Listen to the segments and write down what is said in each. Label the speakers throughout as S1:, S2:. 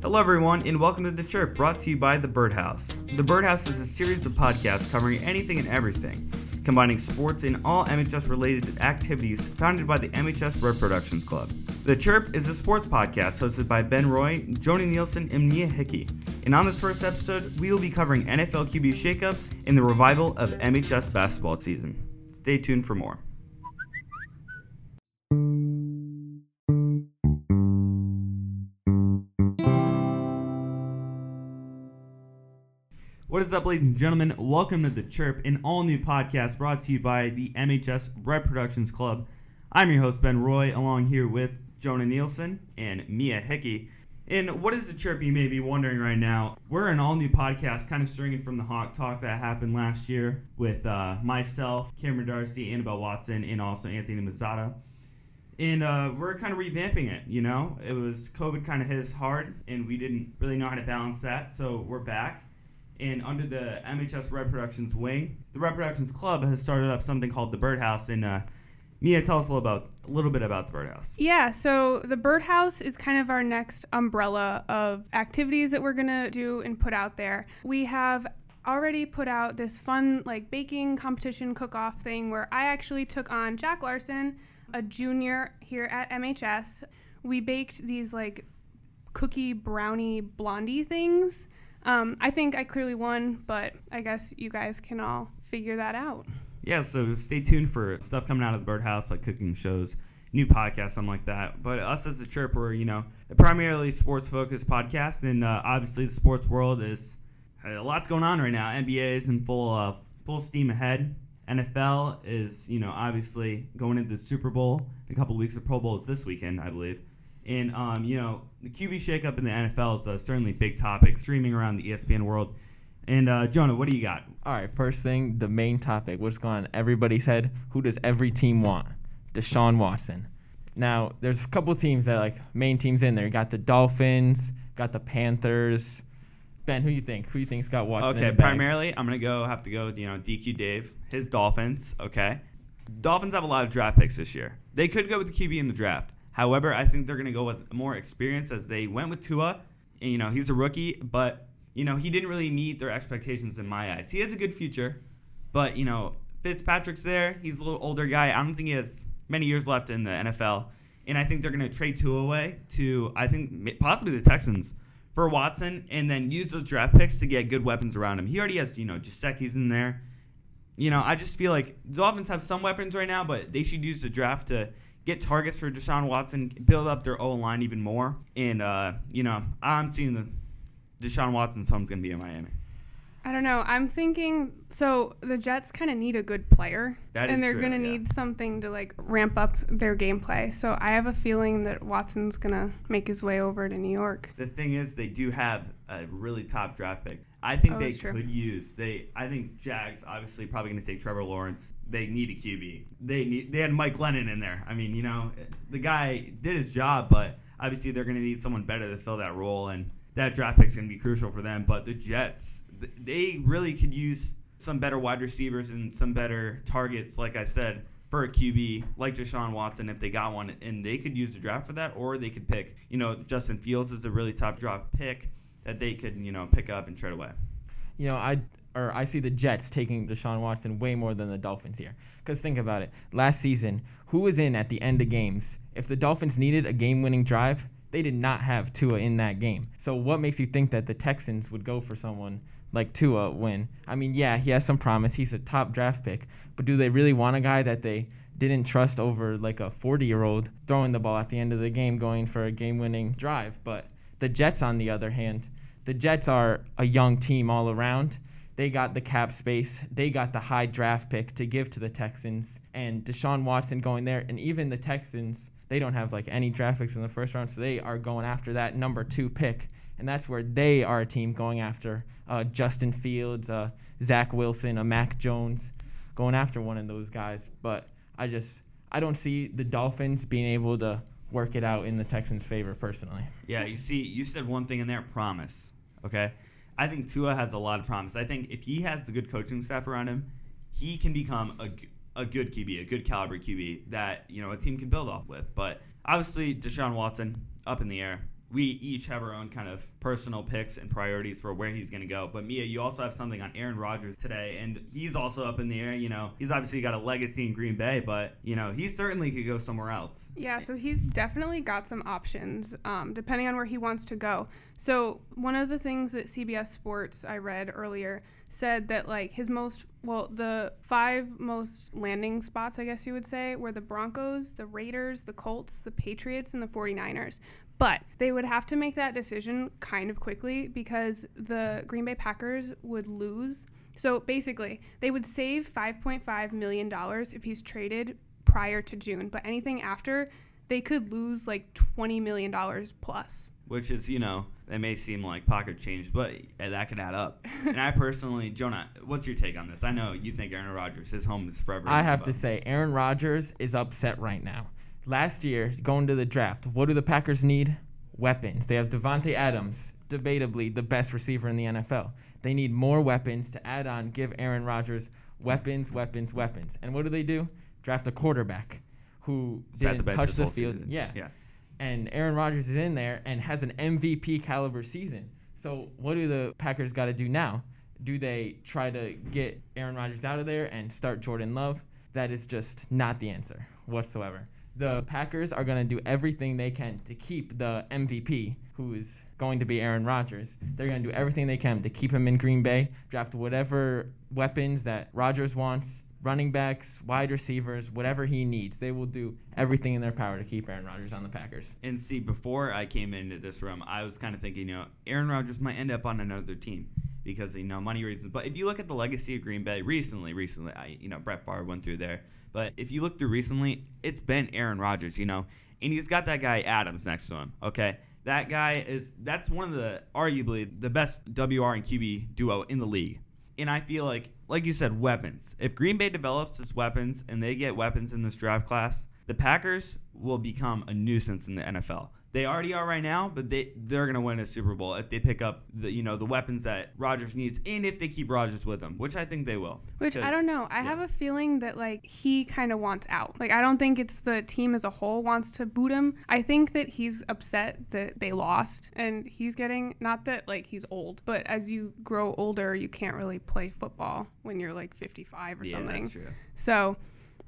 S1: Hello, everyone, and welcome to The Chirp, brought to you by The Birdhouse. The Birdhouse is a series of podcasts covering anything and everything, combining sports and all MHS related activities founded by the MHS Red Productions Club. The Chirp is a sports podcast hosted by Ben Roy, Jonah Nielsen, and Mia Hickey. And on this first episode, we will be covering NFL QB shakeups and the revival of MHS basketball season. Stay tuned for more. Is up, ladies and gentlemen? Welcome to The Chirp, an all new podcast brought to you by the MHS Red Productions Club. I'm your host, Ben Roy, along here with Jonah Nielsen and Mia Hickey. And what is The Chirp, you may be wondering right now? We're an all new podcast, kind of stringing from the Hawk Talk that happened last year with uh, myself, Cameron Darcy, Annabelle Watson, and also Anthony Mazzata. And uh, we're kind of revamping it, you know? It was COVID kind of hit us hard, and we didn't really know how to balance that, so we're back and under the MHS Red Productions wing, the Red Productions Club has started up something called the Birdhouse. And uh, Mia, tell us a little about a little bit about the Birdhouse.
S2: Yeah, so the Birdhouse is kind of our next umbrella of activities that we're gonna do and put out there. We have already put out this fun like baking competition cook-off thing where I actually took on Jack Larson, a junior here at MHS. We baked these like cookie brownie blondie things um, I think I clearly won, but I guess you guys can all figure that out.
S1: Yeah, so stay tuned for stuff coming out of the Birdhouse, like cooking shows, new podcasts, something like that. But us as a chirp, we're you know a primarily sports focused podcast, and uh, obviously the sports world is a lot's going on right now. NBA is in full uh, full steam ahead. NFL is you know obviously going into the Super Bowl. A couple weeks of Pro Bowl is this weekend, I believe. And um, you know, the QB shakeup in the NFL is uh, certainly a big topic, streaming around the ESPN world. And uh, Jonah, what do you got?
S3: All right, first thing, the main topic. What's going on everybody's head? Who does every team want? Deshaun Watson. Now, there's a couple teams that are like main teams in there. You got the Dolphins, got the Panthers. Ben, who you think? Who you think's got Watson?
S1: Okay, primarily, I'm gonna go have to go with you know DQ Dave, his Dolphins. Okay, Dolphins have a lot of draft picks this year. They could go with the QB in the draft. However, I think they're going to go with more experience as they went with Tua. And, you know, he's a rookie, but, you know, he didn't really meet their expectations in my eyes. He has a good future, but, you know, Fitzpatrick's there. He's a little older guy. I don't think he has many years left in the NFL. And I think they're going to trade Tua away to, I think, possibly the Texans for Watson and then use those draft picks to get good weapons around him. He already has, you know, Gesicki's in there. You know, I just feel like the Dolphins have some weapons right now, but they should use the draft to – get targets for Deshaun Watson, build up their O line even more. And, uh, you know, I'm seeing the Deshaun Watson's home's going to be in Miami.
S2: I don't know. I'm thinking so the Jets kind of need a good player,
S1: that
S2: and they're
S1: true,
S2: gonna
S1: yeah.
S2: need something to like ramp up their gameplay. So I have a feeling that Watson's gonna make his way over to New York.
S1: The thing is, they do have a really top draft pick. I think
S2: Oh,
S1: they
S2: true.
S1: could use they. I think Jags obviously probably going to take Trevor Lawrence. They need a QB. They need. They had Mike Glennon in there. I mean, you know, the guy did his job, but obviously they're going to need someone better to fill that role, and that draft pick's going to be crucial for them. But the Jets, they really could use some better wide receivers and some better targets. Like I said. For a QB like Deshaun Watson, if they got one, and they could use the draft for that, or they could pick, you know, Justin Fields is a really top draft pick that they could, you know, pick up and trade away.
S3: You know, I or I see the Jets taking Deshaun Watson way more than the Dolphins here. Because think about it. Last season, who was in at the end of games? If the Dolphins needed a game-winning drive, they did not have Tua in that game. So what makes you think that the Texans would go for someone like Tua when? I mean, yeah, he has some promise. He's a top draft pick, but do they really want a guy that they didn't trust over like a 40-year-old throwing the ball at the end of the game going for a game-winning drive? But the Jets on the other hand, the Jets are a young team all around. They got the cap space. They got the high draft pick to give to the Texans. And Deshaun Watson going there. And even the Texans, they don't have like any draft picks in the first round. So they are going after that number two pick. And that's where they are a team going after uh, Justin Fields, uh, Zach Wilson, a Mac Jones, going after one of those guys. But I just, I don't see the Dolphins being able to work it out in the Texans' favor personally.
S1: Yeah, you see, you said one thing in there, promise. Okay, I think Tua has a lot of promise. I think if he has the good coaching staff around him, he can become a, a good QB, a good caliber QB that you know a team can build off with. But obviously, Deshaun Watson up in the air. We each have our own kind of personal picks and priorities for where he's going to go. But Mia, you also have something on Aaron Rodgers today, and he's also up in the air. You know, he's obviously got a legacy in Green Bay, but you know, he certainly could go somewhere else.
S2: Yeah, so he's definitely got some options um, depending on where he wants to go. So one of the things that CBS Sports I read earlier said that like his most well the five most landing spots i guess you would say were the broncos the raiders the colts the patriots and the 49ers but they would have to make that decision kind of quickly because the green bay packers would lose so basically they would save 5.5 million dollars if he's traded prior to june but anything after they could lose like 20 million dollars plus
S1: which is you know that may seem like pocket change, but uh, that could add up. and I personally, Jonah, what's your take on this? I know you think Aaron Rodgers, his home is forever.
S3: I have to say, Aaron Rodgers is upset right now. Last year, going to the draft, what do the Packers need? Weapons. They have Davante Adams, debatably the best receiver in the NFL. They need more weapons to add on, give Aaron Rodgers weapons, weapons, weapons. And what do they do? Draft a quarterback who
S1: Sat
S3: didn't
S1: the
S3: touch the field.
S1: season.
S3: Yeah.
S1: Yeah.
S3: And Aaron Rodgers is in there and has an MVP caliber season. So what do the Packers got to do now? Do they try to get Aaron Rodgers out of there and start Jordan Love? That is just not the answer whatsoever. The Packers are going to do everything they can to keep the MVP, who is going to be Aaron Rodgers. They're going to do everything they can to keep him in Green Bay, draft whatever weapons that Rodgers wants, running backs, wide receivers, whatever he needs. They will do everything in their power to keep Aaron Rodgers on the Packers.
S1: And see, before I came into this room, I was kind of thinking, you know, Aaron Rodgers might end up on another team because you know money reasons. But if you look at the legacy of Green Bay recently, recently, I you know Brett Favre went through there. But if you look through recently, it's been Aaron Rodgers, you know, and he's got that guy Adams next to him. Okay, that guy is that's one of the arguably the best WR and QB duo in the league. And I feel like, like you said, weapons. If Green Bay develops its weapons and they get weapons in this draft class, the Packers will become a nuisance in the NFL. They already are right now, but they they're gonna win a Super Bowl if they pick up the you know the weapons that Rodgers needs, and if they keep Rodgers with them, which I think they will.
S2: Which I don't know. I
S1: yeah.
S2: have a feeling that like he kind of wants out. Like I don't think it's the team as a whole wants to boot him. I think that he's upset that they lost and he's getting not that like he's old, but as you grow older, you can't really play football when you're like 55 or
S1: yeah,
S2: something.
S1: that's true.
S2: So,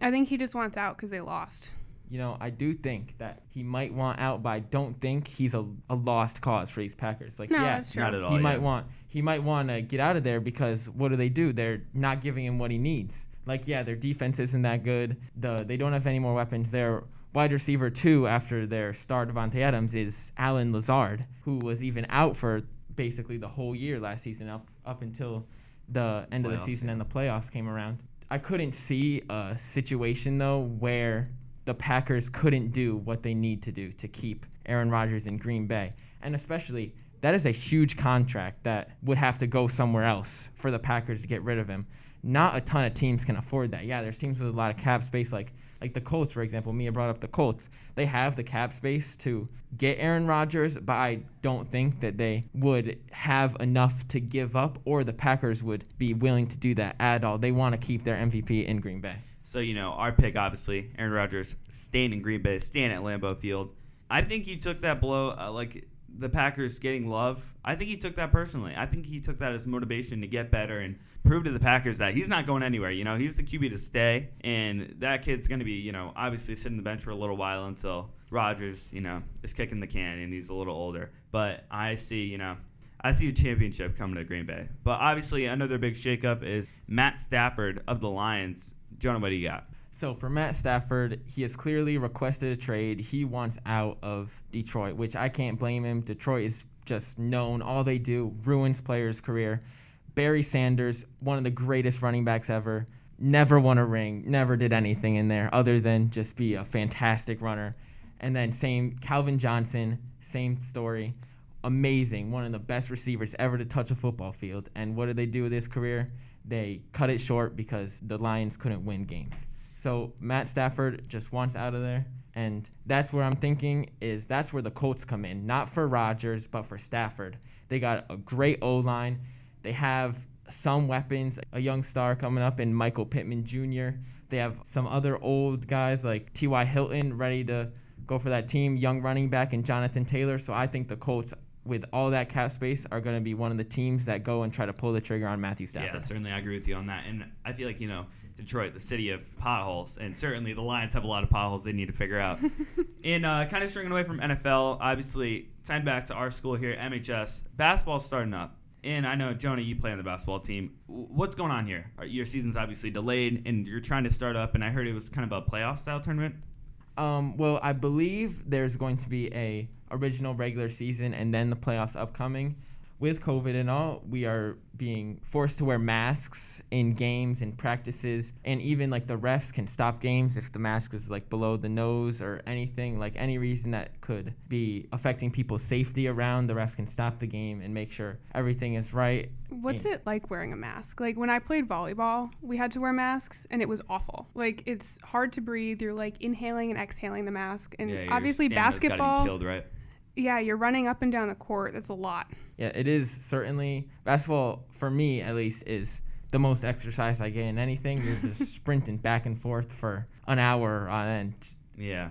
S2: I think he just wants out cuz they lost.
S3: You know, I do think that he might want out, but I don't think he's a, a lost cause for these Packers. Like,
S2: No,
S3: yeah,
S2: that's true.
S1: Not at all.
S3: he might want he might want to get out of there because what do they do? They're not giving him what he needs. Like, yeah, their defense isn't that good. The they don't have any more weapons. Their wide receiver two after their star Davante Adams is Allen Lazard, who was even out for basically the whole year last season up up until the end of the season
S1: yeah.
S3: and the playoffs came around. I couldn't see a situation though where the Packers couldn't do what they need to do to keep Aaron Rodgers in Green Bay. And especially, that is a huge contract that would have to go somewhere else for the Packers to get rid of him. Not a ton of teams can afford that. Yeah, there's teams with a lot of cap space, like like the Colts, for example. Mia brought up the Colts. They have the cap space to get Aaron Rodgers, but I don't think that they would have enough to give up, or the Packers would be willing to do that at all. They want to keep their MVP in Green Bay.
S1: So you know, our pick obviously, Aaron Rodgers staying in Green Bay, staying at Lambeau Field. I think he took that blow, uh, like the Packers getting Love. I think he took that personally. I think he took that as motivation to get better and prove to the Packers that he's not going anywhere. You know, he's the QB to stay, and that kid's going to be, you know, obviously sitting the bench for a little while until Rodgers, you know, is kicking the can and he's a little older. But I see, you know, I see a championship coming to Green Bay. But obviously, another big shakeup is Matt Stafford of the Lions. Jonah, what do you got?
S3: So for Matt Stafford, he has clearly requested a trade. He wants out of Detroit, which I can't blame him. Detroit is just known. All they do ruins players' career. Barry Sanders, one of the greatest running backs ever, never won a ring, never did anything in there other than just be a fantastic runner. And then same Calvin Johnson, same story. Amazing, one of the best receivers ever to touch a football field. And what did they do with his career? They cut it short because the Lions couldn't win games. So Matt Stafford just wants out of there. And that's where I'm thinking is that's where the Colts come in. Not for Rodgers, but for Stafford. They got a great O line. They have some weapons, a young star coming up in Michael Pittman Jr. They have some other old guys like T.Y. Hilton ready to go for that team, young running back and Jonathan Taylor. So I think the Colts, with all that cap space, are going to be one of the teams that go and try to pull the trigger on Matthew Stafford.
S1: Yeah, certainly I agree with you on that. And I feel like, you know, Detroit, the city of potholes, and certainly the Lions have a lot of potholes they need to figure out. and uh, kind of stringing away from NFL, obviously, time back to our school here at MHS. Basketball's starting up. And I know, Jonah, you play on the basketball team. What's going on here? Your season's obviously delayed, and you're trying to start up, and I heard it was kind of a playoff style tournament.
S3: Um, well, I believe there's going to be a original regular season and then the playoffs upcoming with COVID and all, we are being forced to wear masks in games and practices, and even like the refs can stop games if the mask is like below the nose or anything, like any reason that could be affecting people's safety around. The refs can stop the game and make sure everything is right.
S2: What's it like wearing a mask? Like when I played volleyball, we had to wear masks, and it was awful. Like it's hard to breathe. You're like inhaling and exhaling the mask, and
S1: Yeah, your
S2: obviously
S1: stamina's gotta
S2: basketball.
S1: Killed, right?
S2: Yeah, you're running up and down the court. That's a lot.
S3: Yeah, it is certainly basketball for me at least is the most exercise I get in anything. You're just sprinting back and forth for an hour uh, on end.
S1: Yeah.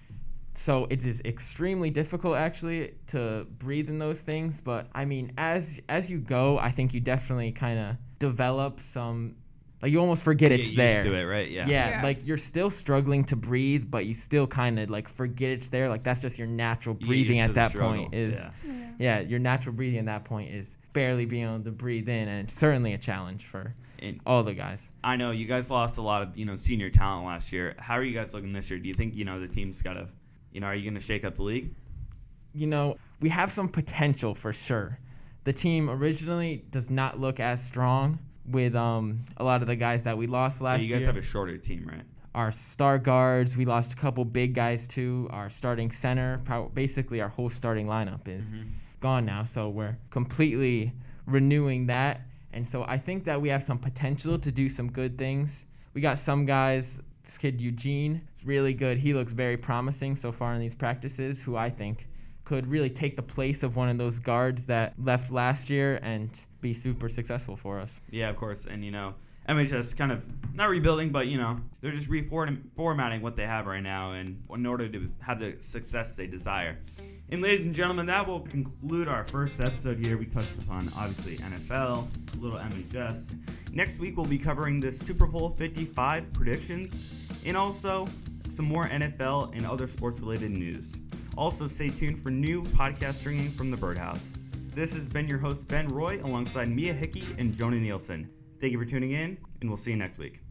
S3: So it is extremely difficult actually to breathe in those things, but I mean as as you go, I think you definitely kind of develop some like you almost forget
S1: Get
S3: it's
S1: used
S3: there.
S1: to it, right? Yeah.
S3: Yeah,
S2: Yeah.
S3: like you're still struggling to breathe, but you still kind of like forget it's there. Like that's just your natural breathing
S1: used
S3: at that
S1: struggle.
S3: point is
S1: Yeah.
S3: yeah, your natural breathing at that point is barely being able to breathe in, and it's certainly a challenge for
S1: And
S3: all the guys.
S1: I know you guys lost a lot of you know senior talent last year. How are you guys looking this year? Do you think you know the team's got to, you know, are you going to shake up the league?
S3: You know, we have some potential for sure. The team originally does not look as strong with um a lot of the guys that we lost
S1: Yeah,
S3: last
S1: you guys
S3: year.
S1: have a shorter team, right?
S3: our star guards, we lost a couple big guys too. Our starting center, basically our whole starting lineup is
S1: Mhm.
S3: gone now. So we're completely renewing that. And so I think that we have some potential to do some good things. We got some guys. This kid Eugene is really good. He looks very promising so far in these practices. Who I think could really take the place of one of those guards that left last year and be super successful for us.
S1: Yeah, of course. And you know, MHS kind of not rebuilding, but you know, they're just reformatting what they have right now, and in order to have the success they desire. And ladies and gentlemen, that will conclude our first episode here. We touched upon obviously NFL, a little MHS. Next week we'll be covering the Super Bowl 55 predictions, and also some more NFL and other sports-related news. Also, stay tuned for new podcast stringing from the Birdhouse. This has been your host Ben Roy alongside Mia Hickey and Jonah Nielsen. Thank you for tuning in, and we'll see you next week.